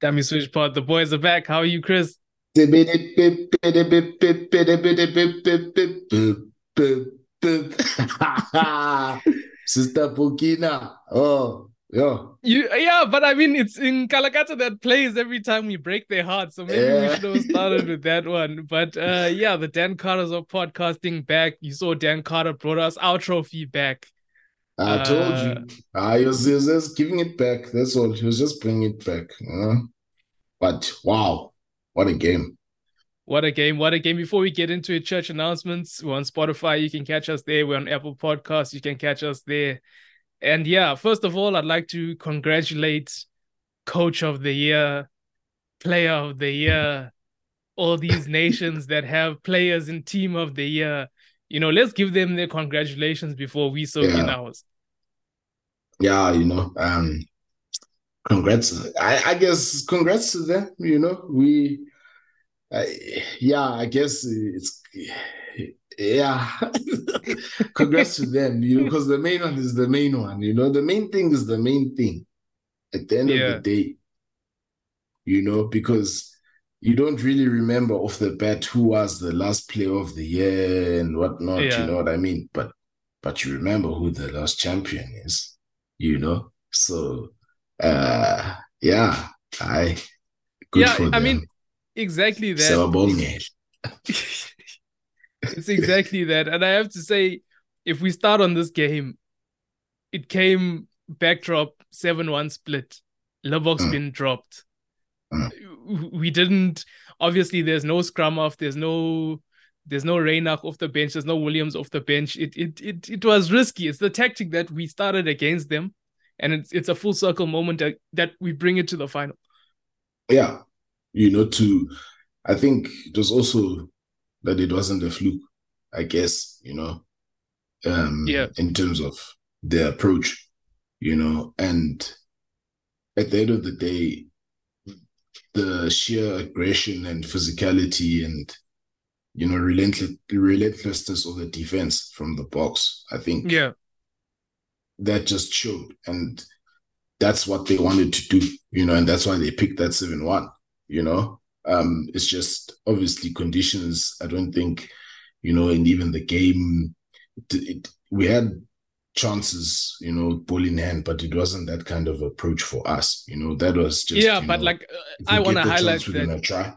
Dummy, Switch Pod. The boys are back. How are you, Chris? Sister Pukina. Oh, yeah. You, yeah, but I mean, it's in Kalakata that plays every time we break their hearts. So maybe Yeah. we should have started with that one. But uh, yeah, the Dan Carter's of podcasting back. You saw Dan Carter brought us our trophy back. I told Uh, you. I was, he was just giving it back. That's all. He was just bringing it back. You know? But wow, what a game. What a game. What a game. Before we get into it, church announcements, we're on Spotify. You can catch us there. We're on Apple Podcasts. You can catch us there. And yeah, first of all, I'd like to congratulate Coach of the Year, Player of the Year, all these nations that have players in Team of the Year. You know, let's give them their congratulations before we soak in Yeah. ours. Yeah, you know, um, congrats. I, I guess congrats to them. You know, we, I, yeah, I guess it's, yeah, congrats to them. You know, because the main one is the main one. You know, the main thing is the main thing. At the end Yeah. of the day, you know, because you don't really remember off the bat who was the last player of the year and whatnot. Yeah. You know what I mean? But but you remember who the last champion is. You know, so uh, yeah, I good yeah, for I them. mean, exactly that. It's exactly that. And I have to say, if we start on this game, it came backdrop 7 1 split. Libbok's Mm. been dropped. Mm. We didn't, obviously, there's no scrum off, there's no. There's no Reinach off the bench. There's no Williams off the bench. It, it it it was risky. It's the tactic that we started against them, and it's it's a full circle moment that, that we bring it to the final. Yeah, you know, to I think it was also that it wasn't a fluke, I guess, you know, um, Yeah. in terms of the approach, you know, and at the end of the day, the sheer aggression and physicality and you know relentless relentlessness of the defense from the Boks, I think Yeah, that just showed. And that's what they wanted to do, you know, and that's why they picked that 7 1, you know. Um, it's just obviously conditions. I don't think, you know, and even the game, it, it, we had chances, you know, ball in hand, but it wasn't that kind of approach for us, you know. That was just, yeah, but know, like uh, I want to highlight chance, that try.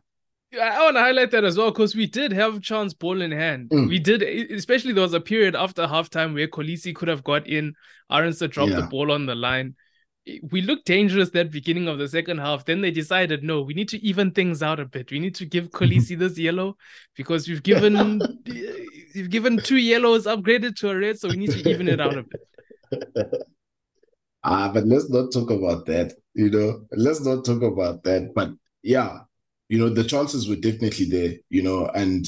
I want to highlight that as well because we did have chance ball in hand. Mm. We did, especially there was a period after halftime where Kolisi could have got in. Arendse dropped the ball on the line. We looked dangerous that beginning of the second half. Then they decided, no, we need to even things out a bit. We need to give Kolisi this yellow because we've given you've given two yellows upgraded to a red, so we need to even it out a bit. Ah, but let's not talk about that. You know, let's not talk about that. But yeah, you know, the chances were definitely there. You know, and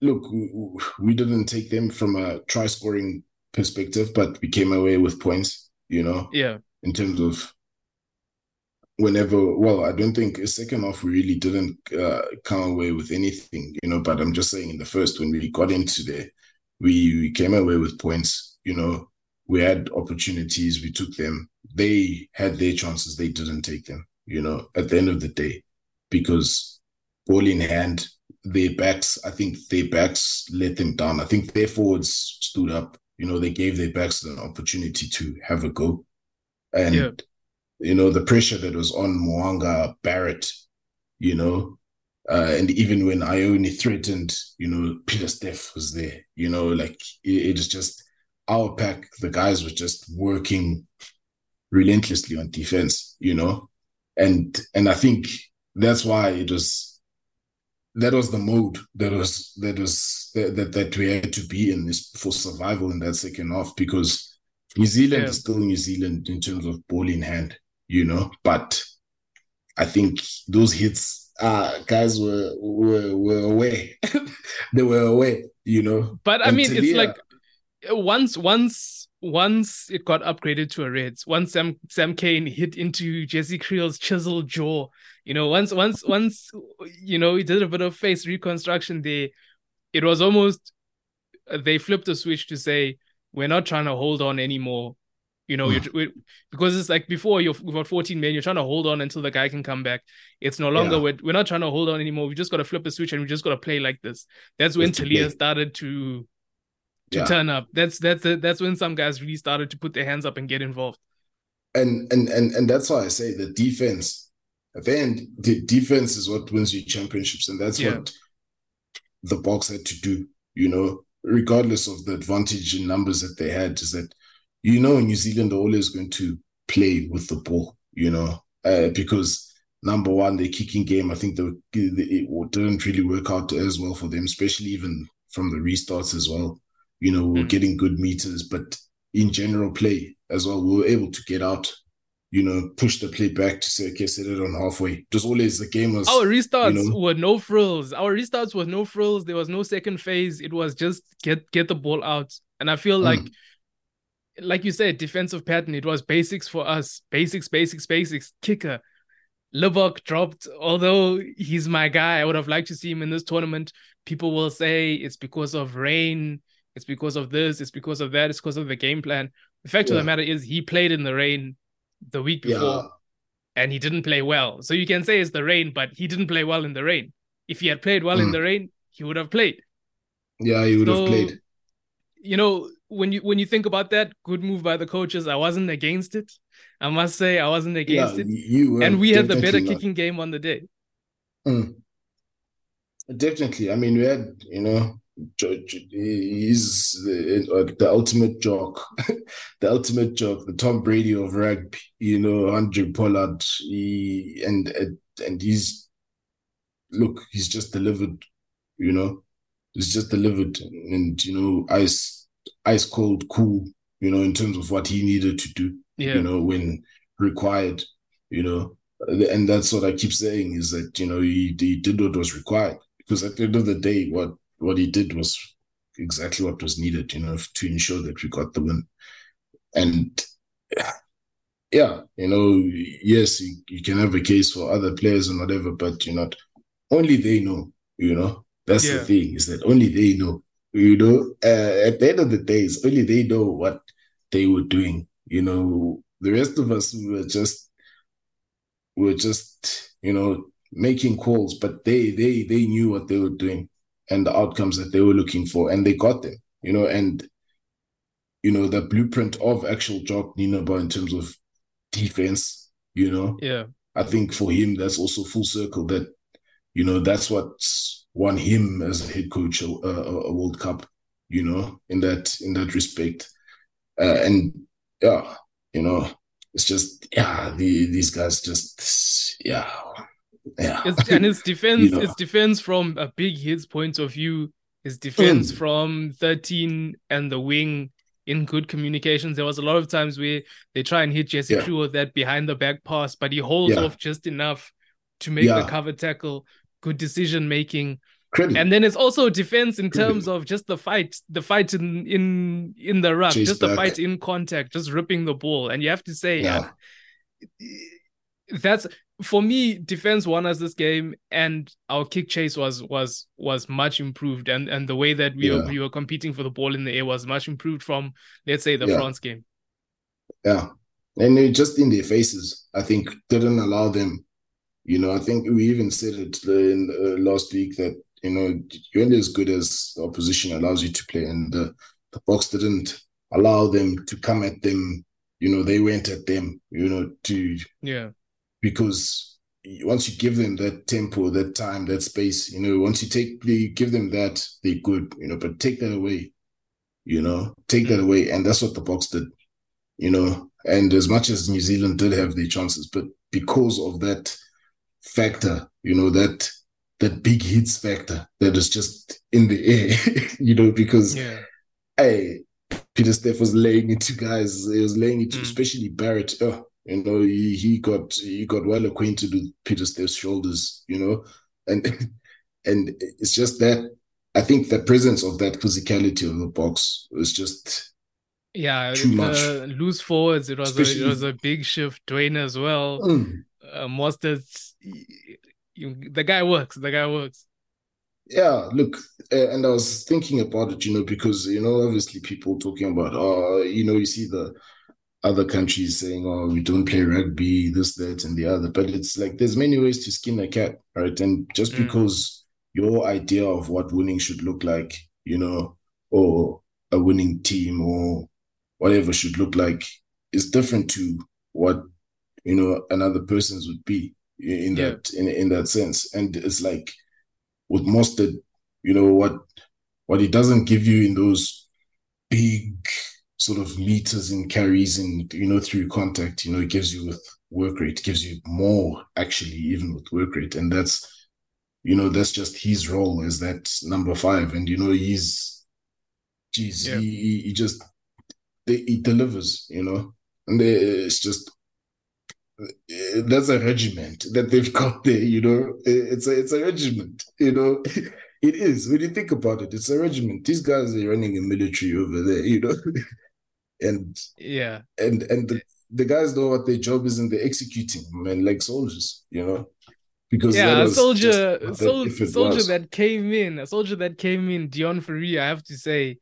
look, we, we didn't take them from a try scoring perspective, but we came away with points. You know, Yeah, in terms of whenever. Well, I don't think second half we really didn't uh, come away with anything. You know, but I'm just saying in the first when we got into there, we we came away with points. You know, we had opportunities, we took them. They had their chances, they didn't take them, you know, at the end of the day, because ball in hand, their backs, I think their backs let them down. I think their forwards stood up, you know, they gave their backs an opportunity to have a go. And, Yeah. You know, the pressure that was on Mo'unga, Barrett, you know, uh, and even when Ioane threatened, you know, Pieter-Steph was there, you know, like it, it is just our pack, the guys were just working relentlessly on defense, you know, and and I think that's why it was that was the mode that was that was that that, that we had to be in this for survival in that second half because New Zealand Yeah. is still New Zealand in terms of ball in hand, you know, but I think those hits uh guys were were were away. they were away, you know. but I And mean, it's like once once once it got upgraded to a Reds, once Sam Sam Cane hit into Jesse Kriel's chiseled jaw, you know, once once once you know he did a bit of face reconstruction there, it was almost they flipped the switch to say we're not trying to hold on anymore. You know, mm. you're, because it's like before you've got 14 men, you're trying to hold on until the guy can come back. It's no longer yeah. we're, we're not trying to hold on anymore. We just got to flip a switch and we just got to play like this. That's when Telea started to to yeah. turn up. That's that's that's when some guys really started to put their hands up and get involved. And and and and that's why I say the defense. At the end, the defense is what wins you championships, and that's what the Boks had to do. You know, regardless of the advantage in numbers that they had, is that you know in New Zealand they're always going to play with the ball, you know, uh, because number one, their kicking game, I think the, it didn't really work out as well for them, especially even from the restarts as well. You know, we are mm. getting good meters, but in general play as well, we were able to get out you know, push the play back to say, okay, set it on halfway. Just always the game was. Our restarts you know, were no frills. Our restarts were no frills. There was no second phase. It was just get get the ball out. And I feel like, mm. Like you said, defensive pattern. It was basics for us. Basics, basics, basics. Kicker. Libbok dropped. Although he's my guy, I would have liked to see him in this tournament. People will say it's because of rain. It's because of this. It's because of that. It's because of the game plan. The fact yeah. of the matter is, he played in the rain the week before yeah. and he didn't play well. So you can say it's the rain, but he didn't play well in the rain. If he had played well mm. in the rain, he would have played. Yeah, he would so, have played. You know, when you when you think about that, good move by the coaches. I wasn't against it. I must say I wasn't against yeah, it. You and we had the better kicking game on the day. Mm. Definitely. I mean, we had, you know, he's the, uh, the ultimate jock, the ultimate jock, the Tom Brady of rugby. You know, Andre Pollard. He, and and he's look, he's just delivered. You know, he's just delivered, and you know, ice ice cold, cool. You know, in terms of what he needed to do. Yeah. You know, when required. You know, and that's what I keep saying is that you know he, he did what was required because at the end of the day, what what he did was exactly what was needed, you know, to ensure that we got the win. And yeah, you know, yes, you, you can have a case for other players and whatever, but you know, only they know, you know. That's yeah. the thing, is that only they know. You know, uh, at the end of the day, it's only they know what they were doing. You know, the rest of us were just were just, you know, making calls, but they they they knew what they were doing and the outcomes that they were looking for, and they got them. You know, and you know the blueprint of actual Jock Nienaber in terms of defense. You know, yeah, I think for him that's also full circle. That you know that's what's won him as a head coach a, a, a World Cup. You know, in that in that respect, uh, and yeah, you know, it's just yeah, the, these guys just yeah yeah. It's, and his defense, you know. his defense from a big hits point of view, his defense mm. from 13 and the wing in good communications. There was a lot of times where they try and hit Jesse yeah. Kriel with that behind the back pass, but he holds yeah. off just enough to make yeah. the cover tackle. Good decision making. And then it's also defense in terms of just the fight, the fight in in in the ruck, Chase just back. the fight in contact, just ripping the ball. And you have to say, yeah. that's for me, defense won us this game, and our kick chase was was was much improved, and and the way that we yeah. were, we were competing for the ball in the air was much improved from let's say the yeah. France game. Yeah, and just in their faces, I think didn't allow them. You know, I think we even said it in uh, last week that you know you're only as good as the opposition allows you to play, and the the Boks didn't allow them to come at them. You know, they went at them. You know, to yeah because once you give them that tempo, that time, that space, you know, once you take, you give them that, they're good, you know, but take that away, you know, take that away. And that's what the Boks did, you know. And as much as New Zealand did have their chances, but because of that factor, you know, that that big hits factor that is just in the air, you know, because yeah. hey, Pieter-Steph was laying it to guys, he was laying into, mm. especially Barrett. Oh, you know, he, he got he got well acquainted with Pieter-Steph's shoulders, you know, and and it's just that I think the presence of that physicality of the Boks was just yeah too much. Loose forwards, it was Especially, a, it was a big shift. Duane as well. Mm. Uh, Mostert, the guy works. The guy works. Yeah, look, and I was thinking about it, you know, because you know, obviously people talking about, uh, you know, you see the other countries saying, "Oh, we don't play rugby, this, that, and the other." But it's like there's many ways to skin a cat, right? And just mm. because your idea of what winning should look like, you know, or a winning team or whatever should look like, is different to what you know another person's would be in yeah. that in in that sense. And it's like with Mostert, you know what what he doesn't give you in those big sort of meters and carries and you know through contact you know it gives you with work rate gives you more actually even with work rate and that's you know that's just his role as that number five and you know he's geez yeah. he, he just he delivers you know and it's just that's a regiment that they've got there you know it's a it's a regiment you know it is when you think about it it's a regiment these guys are running a military over there you know and yeah, and and the, the guys know what their job is and they're executing, man, like soldiers, you know. Because yeah, a soldier, sol- soldier was. that came in, a soldier that came in, Deon Fourie, I have to say,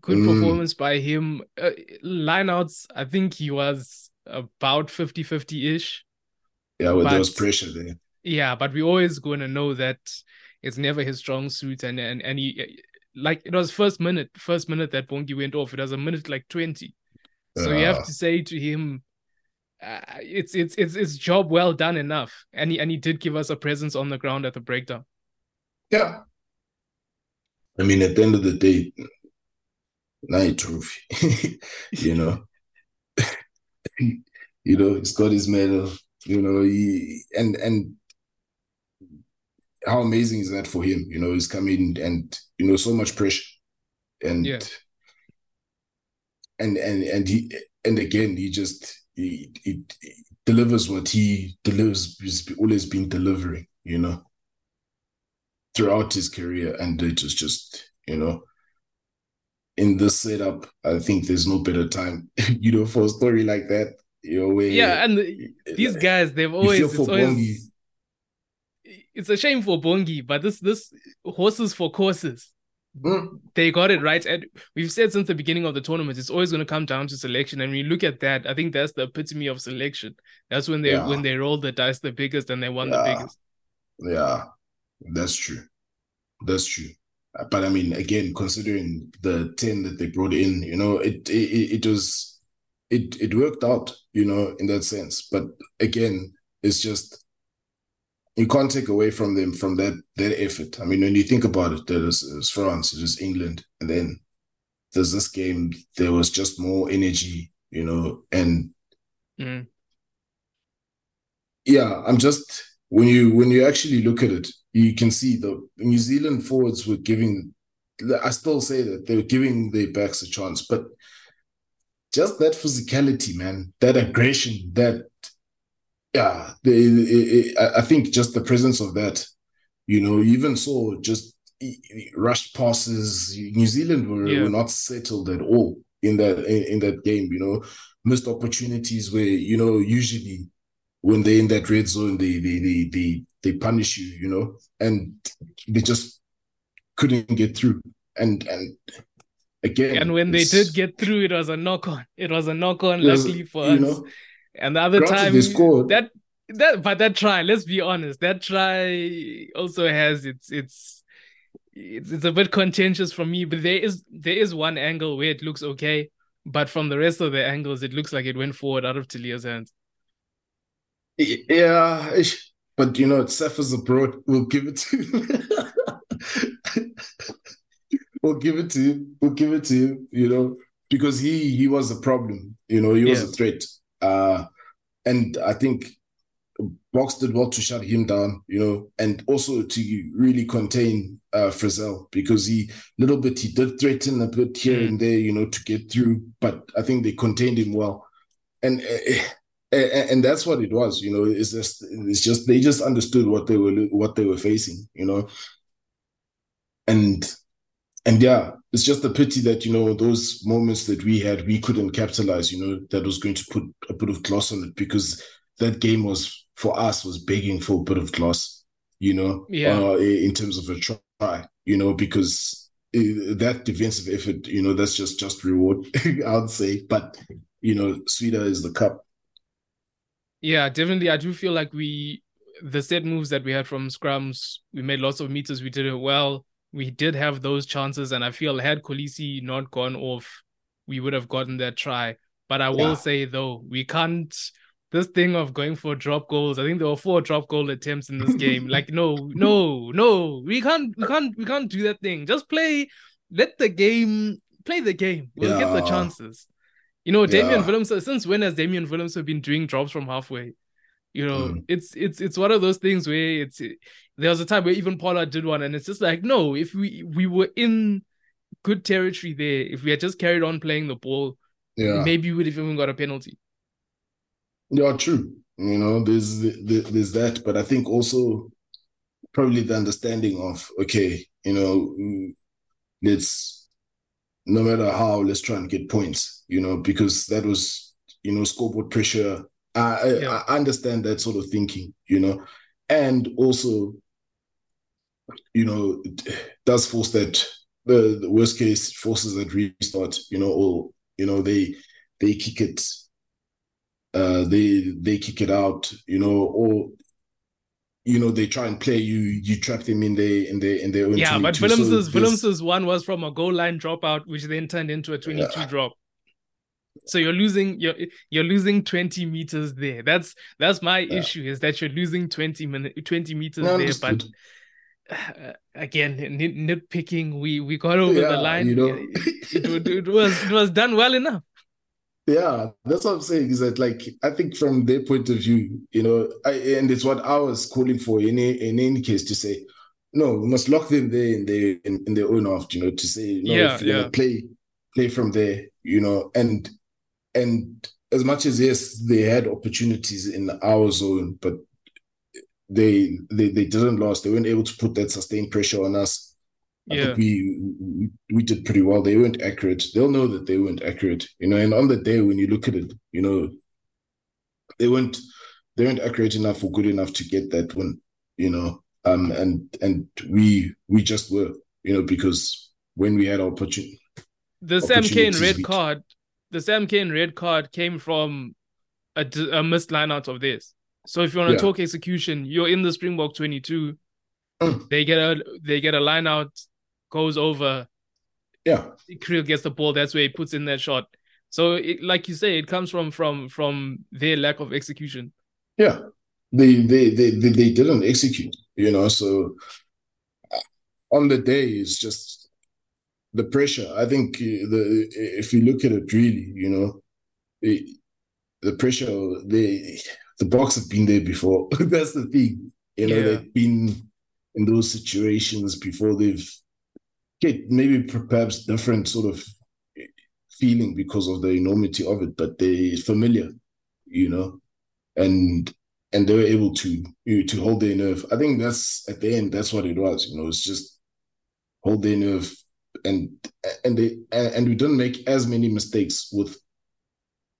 good mm. performance by him. Uh, lineouts, I think he was about 50 50 ish. Yeah, well, there was pressure there. Yeah, but we're always going to know that it's never his strong suit, and and and he like it was first minute, first minute that Bongi went off. It was a minute like 20. So uh, you have to say to him, uh, it's it's it's it's job well done enough. And he and he did give us a presence on the ground at the breakdown. Yeah. I mean, at the end of the day, night trophy. you know. you know, he's got his medal, you know, he and and how amazing is that for him? You know, he's coming and you know so much pressure, and yeah. and and and he and again he just he, he, he delivers what he delivers. He's always been delivering, you know, throughout his career, and it was just you know. In this setup, I think there's no better time, you know, for a story like that. You know, where yeah, and the, these guys, they've always, it's always it's a shame for Bongi, but this this horses for courses. Mm. They got it right. And we've said since the beginning of the tournament, it's always going to come down to selection. And when you look at that, I think that's the epitome of selection. That's when they yeah. when they roll the dice the biggest and they won yeah. the biggest. Yeah, that's true. That's true. But I mean, again, considering the ten that they brought in, you know, it it, it was it it worked out, you know, in that sense. But again, it's just you can't take away from them from that that effort. I mean, when you think about it, there is France, it is England, and then there's this game. There was just more energy, you know, and mm. yeah, I'm just when you when you actually look at it, you can see the New Zealand forwards were giving. I still say that they were giving their backs a chance, but just that physicality, man, that aggression, that yeah, the, I think just the presence of that, you know, even saw just rushed passes. New Zealand were, yeah. were not settled at all in that in, in, that game. You know, missed opportunities where you know usually when they're in that red zone, they they they they, they punish you. You know, and they just couldn't get through. And and again, and when they did get through, it was a knock on. It was a knock on. Luckily for us. Know, and the other time that that but that try, let's be honest, that try also has its its it's, it's a bit contentious for me, but there is there is one angle where it looks okay, but from the rest of the angles, it looks like it went forward out of Telea's hands. Yeah, but you know, it's Cephas abroad. We'll give it to him. we'll give it to him. We'll give it to him. You know, because he he was a problem. You know, he was yeah. a threat. Uh, and I think Boks did well to shut him down, you know, and also to really contain uh, Frizell because he little bit he did threaten a bit here mm. and there, you know, to get through, but I think they contained him well, and uh, and that's what it was, you know. It's just it's just they just understood what they were what they were facing, you know, and and yeah, it's just a pity that you know those moments that we had we couldn't capitalize. You know that was going to put a bit of gloss on it because that game was for us was begging for a bit of gloss. You know, yeah. Uh, in terms of a try, you know, because that defensive effort, you know, that's just just reward, I would say. But you know, sweeter is the cup. Yeah, definitely. I do feel like we the set moves that we had from scrums, we made lots of meters, we did it well. We did have those chances, and I feel had Kolisi not gone off, we would have gotten that try. But I will yeah. say though, we can't this thing of going for drop goals. I think there were four drop goal attempts in this game. like, no, no, no, we can't, we can't, we can't do that thing. Just play, let the game play the game. We'll yeah. get the chances. You know, Damian yeah. Williams. Since when has Damian Willemse been doing drops from halfway? You know, mm. it's it's it's one of those things where it's there was a time where even Pollard did one, and it's just like, no, if we we were in good territory there, if we had just carried on playing the ball, yeah, maybe we would have even got a penalty. Yeah, true. You know, there's there's that, but I think also probably the understanding of okay, you know, let's no matter how, let's try and get points. You know, because that was you know scoreboard pressure. I, yeah. I understand that sort of thinking. You know, and also, you know, does force that the, the worst case forces that restart. You know, or you know they they kick it uh, they they kick it out, you know, or you know they try and play you, you trap them in their in their in their own. Yeah, but Willemse's so Willemse's one was from a goal line dropout, which then turned into a twenty-two yeah. drop. So you're losing you're you're losing 20 meters there. That's that's my yeah. issue is that you're losing 20 minute 20 meters no, there. But uh, again, nit- nitpicking, we we got over yeah, the line. You know, it, it, it, was it was done well enough. Yeah, that's what I'm saying. Is that like I think from their point of view, you know, I, and it's what I was calling for in any, in any case to say, no, we must lock them there in their in, in their own half, you know, to say, no, yeah, yeah. play play from there, you know, and and as much as yes, they had opportunities in our zone, but they they they didn't last. They weren't able to put that sustained pressure on us I yeah. think we, we we did pretty well. They weren't accurate. They'll know that they weren't accurate, you know. And on the day when you look at it, you know, they weren't they weren't accurate enough or good enough to get that win, you know. Um, and and we we just were, you know, because when we had our opportunity, the Sam Cane red card, the Sam Cane red card came from a, a missed line out of this. So if you want to yeah. talk execution, you're in the Springbok 22. Mm. They get a they get a line out goes over. Yeah, Kriel gets the ball. That's where he puts in that shot. So, it, like you say, it comes from from from their lack of execution. Yeah, they they they they, they didn't execute. You know, so uh, on the day it's just the pressure. I think uh, the if you look at it really, you know, it, the pressure. They the Boks have been there before. That's the thing. You know, yeah. they've been in those situations before. They've get maybe perhaps different sort of feeling because of the enormity of it, but they're familiar, you know, and and they were able to you know, to hold their nerve. I think that's at the end that's what it was. You know, it's just hold their nerve and and they and we didn't make as many mistakes with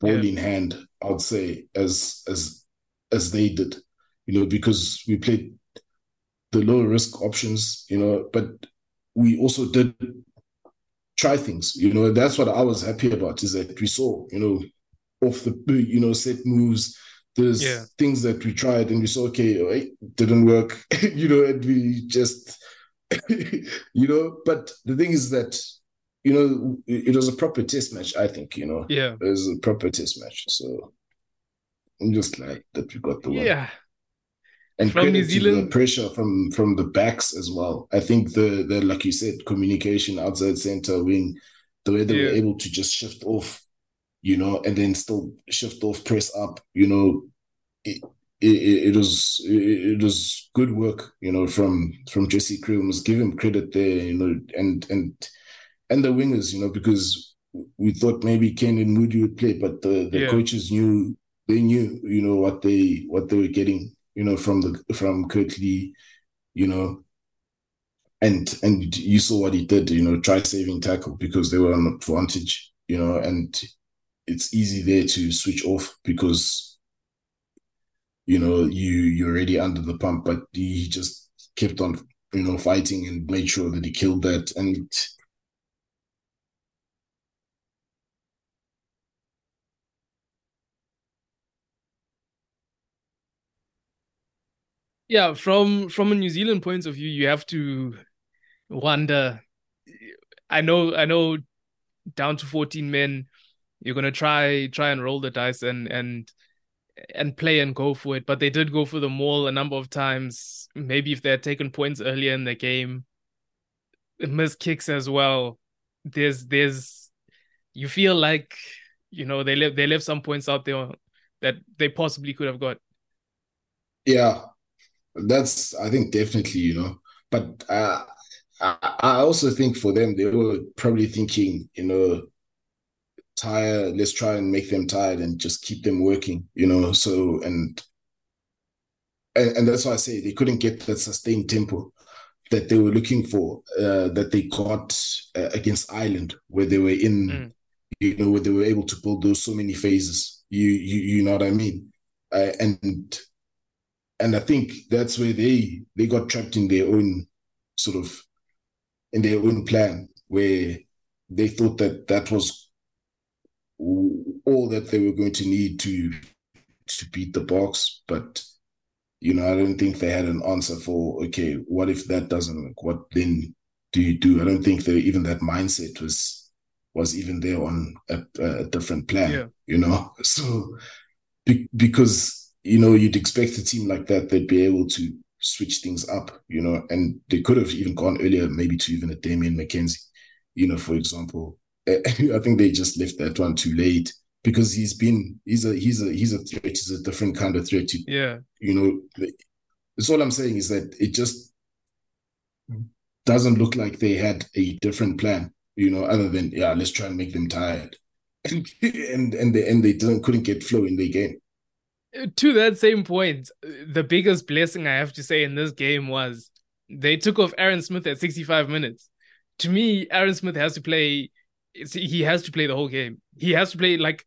ball yeah. in hand. I would say as as as they did, you know, because we played the low risk options, you know, but we also did try things. You know, that's what I was happy about is that we saw, you know, off the you know set moves. There's yeah. things that we tried and we saw, okay, it didn't work, you know, and we just, you know. But the thing is that, you know, it was a proper test match. I think, you know, yeah, it was a proper test match. So I'm just glad that we got the one. Yeah, and from New Zealand pressure from from the backs as well. I think the the like you said, communication outside center wing, the way they yeah. were able to just shift off, you know, and then still shift off, press up, you know, it it, it was it, it, was good work, you know, from from Jesse Kriel. Must give him credit there, you know, and and and the wingers, you know, because we thought maybe Canan Moodie would play, but the the yeah. coaches knew they knew, you know, what they what they were getting you know, from the from Kurt Lee, you know, and and you saw what he did, you know, try saving tackle because they were on advantage, you know, and it's easy there to switch off because you know you you're already under the pump, but he just kept on, you know, fighting and made sure that he killed that. And Yeah, from from a New Zealand point of view, you have to wonder. I know, I know, down to fourteen men, you're gonna try try and roll the dice and and and play and go for it. But they did go for the maul a number of times. Maybe if they had taken points earlier in the game, missed kicks as well. There's there's you feel like you know they left they left some points out there that they possibly could have got. Yeah, that's I think definitely you know, but uh, I I also think for them they were probably thinking you know tired let's try and make them tired and just keep them working you know. So and and, and that's why I say they couldn't get that sustained tempo that they were looking for uh, that they got uh, against Ireland where they were in mm. you know where they were able to build those so many phases. You you you know what I mean? Uh, and and I think that's where they they got trapped in their own sort of in their own plan where they thought that that was all that they were going to need to to beat the Boks. But you know i don't think they had an answer for okay what if that doesn't work? What then do you do? I don't think they even that mindset was was even there on a, a different plan yeah. you know? So be, because you know you'd expect a team like that they'd be able to switch things up you know and they could have even gone earlier maybe to even a Damian McKenzie you know for example eh, I think they just left that one too late because he's been he's a he's a he's a threat. He's a different kind of threat. yeah, you know, that's all I'm saying is that it just doesn't look like they had a different plan. You know, other than yeah, let's try and make them tired, and and they and they didn't couldn't get flow in the game. To that same point, the biggest blessing I have to say in this game was they took off Aaron Smith at 65 minutes. To me, Aaron Smith has to play he has to play the whole game. He has to play like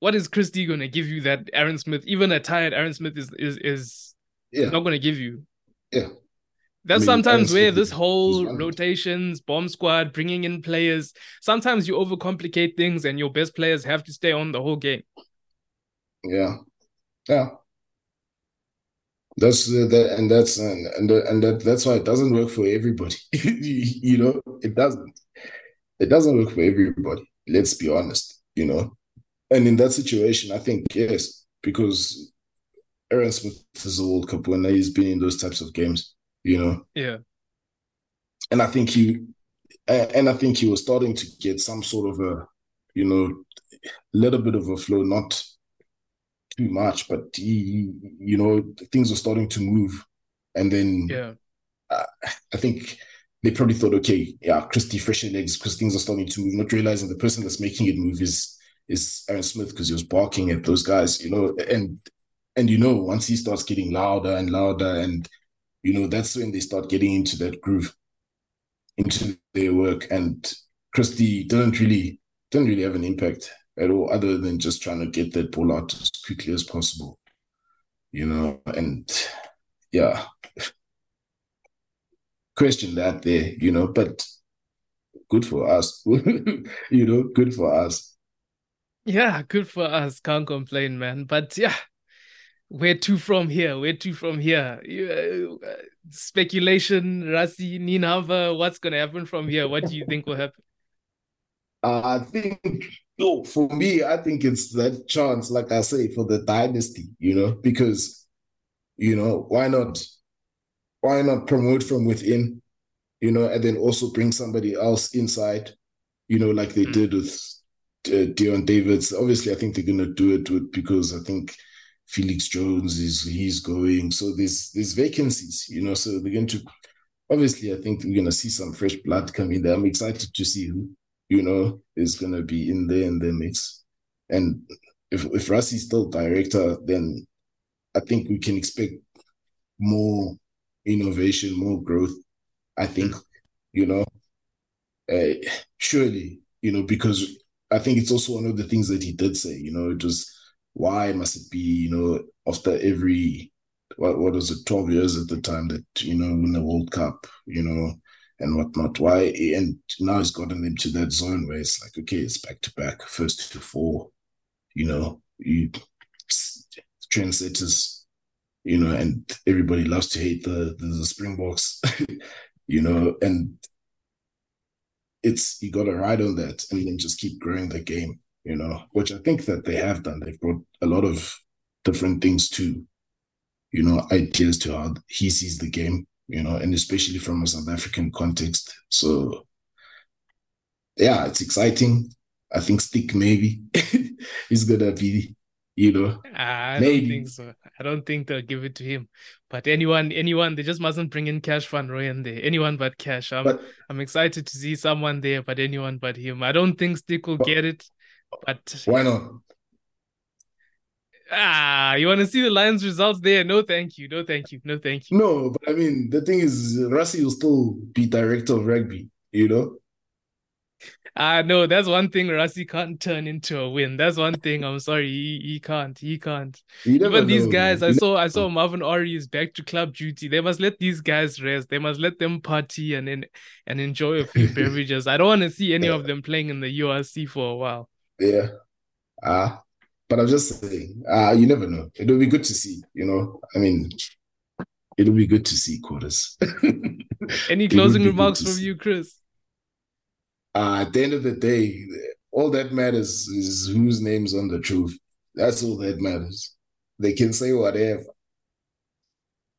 what is Christie gonna give you that Aaron Smith, even a tired Aaron Smith is is is yeah. not gonna give you. Yeah. That's I mean, sometimes where this whole rotations, bomb squad, bringing in players, sometimes you overcomplicate things and your best players have to stay on the whole game. Yeah. Yeah. That's uh, that, and that's and and, and that that's why it doesn't work for everybody. you know, it doesn't it doesn't work for everybody. Let's be honest, you know. And in that situation, I think yes, because Aaron Smith is a World Cup winner. He's been in those types of games, you know. Yeah. And I think he, and I think he was starting to get some sort of a, you know, little bit of a flow, not too much, but he, you know, things were starting to move, and then yeah, uh, I think they probably thought, okay, yeah, Christie fresher legs because things are starting to move, not realizing the person that's making it move is is Aaron Smith because he was barking at those guys, you know, and and you know, once he starts getting louder and louder, and you know, that's when they start getting into that groove, into their work. And Christie didn't really didn't really have an impact at all, other than just trying to get that ball out as quickly as possible. You know, and yeah, question that there, you know, but good for us. you know, good for us. Yeah, good for us. Can't complain, man. But yeah, where to from here? Where to from here? Uh, speculation, Rassie, Nienaber, what's going to happen from here? What do you think will happen? Uh, I think, no, for me, I think it's that chance, like I say, for the dynasty, you know, because, you know, why not why not promote from within, you know, and then also bring somebody else inside, you know, like they mm. did with uh, Deon Davids. Obviously, I think they're gonna do it with because I think Felix Jones is he's going. So there's there's vacancies, you know. So they're going to obviously I think we're gonna see some fresh blood come in there. I'm excited to see who, you know, is gonna be in there in the mix. And if if Rassie's still director, then I think we can expect more innovation, more growth. I think, you know, uh, surely, you know, because I think it's also one of the things that he did say, you know, was why must it be, you know, after every what what was it, 12 years at the time that, you know, win the World Cup, you know, and whatnot. Why and now he's gotten into that zone where it's like, okay, it's back to back, first to four, you know, you trendsetters you know, and everybody loves to hate the the, the Springboks, you know, and it's you got to ride on that and then just keep growing the game, you know, which I think that they have done. They've brought a lot of different things to, you know, ideas to how he sees the game, you know, and especially from a South African context. So, yeah, it's exciting. I think Stick maybe is gonna be, you know, I maybe. don't think so. I don't think they'll give it to him. But anyone, anyone, they just mustn't bring in Cash Van Rooyen there. Anyone but Cash. I'm, but, I'm excited to see someone there, but anyone but him. I don't think Stick will but, get it. But why not? Ah, you want to see the Lions results there? No, thank you. No, thank you. No, thank you. No, but I mean, the thing is, Rassie will still be director of rugby, you know? Ah, uh, no, that's one thing Rassie can't turn into a win. That's one thing. I'm sorry, he, he can't. He can't. Even know, these guys. I saw I saw Marvin Orie is back to club duty. They must let these guys rest. They must let them party and and, and enjoy a few beverages. I don't want to see any of them playing in the URC for a while. Yeah. Ah, but I'm just saying, uh, you never know. It'll be good to see, you know. I mean, it'll be good to see quarters. Any closing remarks from see. you, Chris? Uh, at the end of the day, all that matters is whose name's on the truth. That's all that matters. They can say whatever.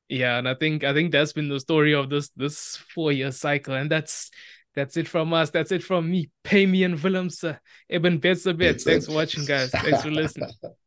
Yeah, and I think I think that's been the story of this this four year cycle, and that's that's it from us. That's it from me, Payme and Willems, Eben Betsabet. Thanks for watching, guys. Thanks for listening.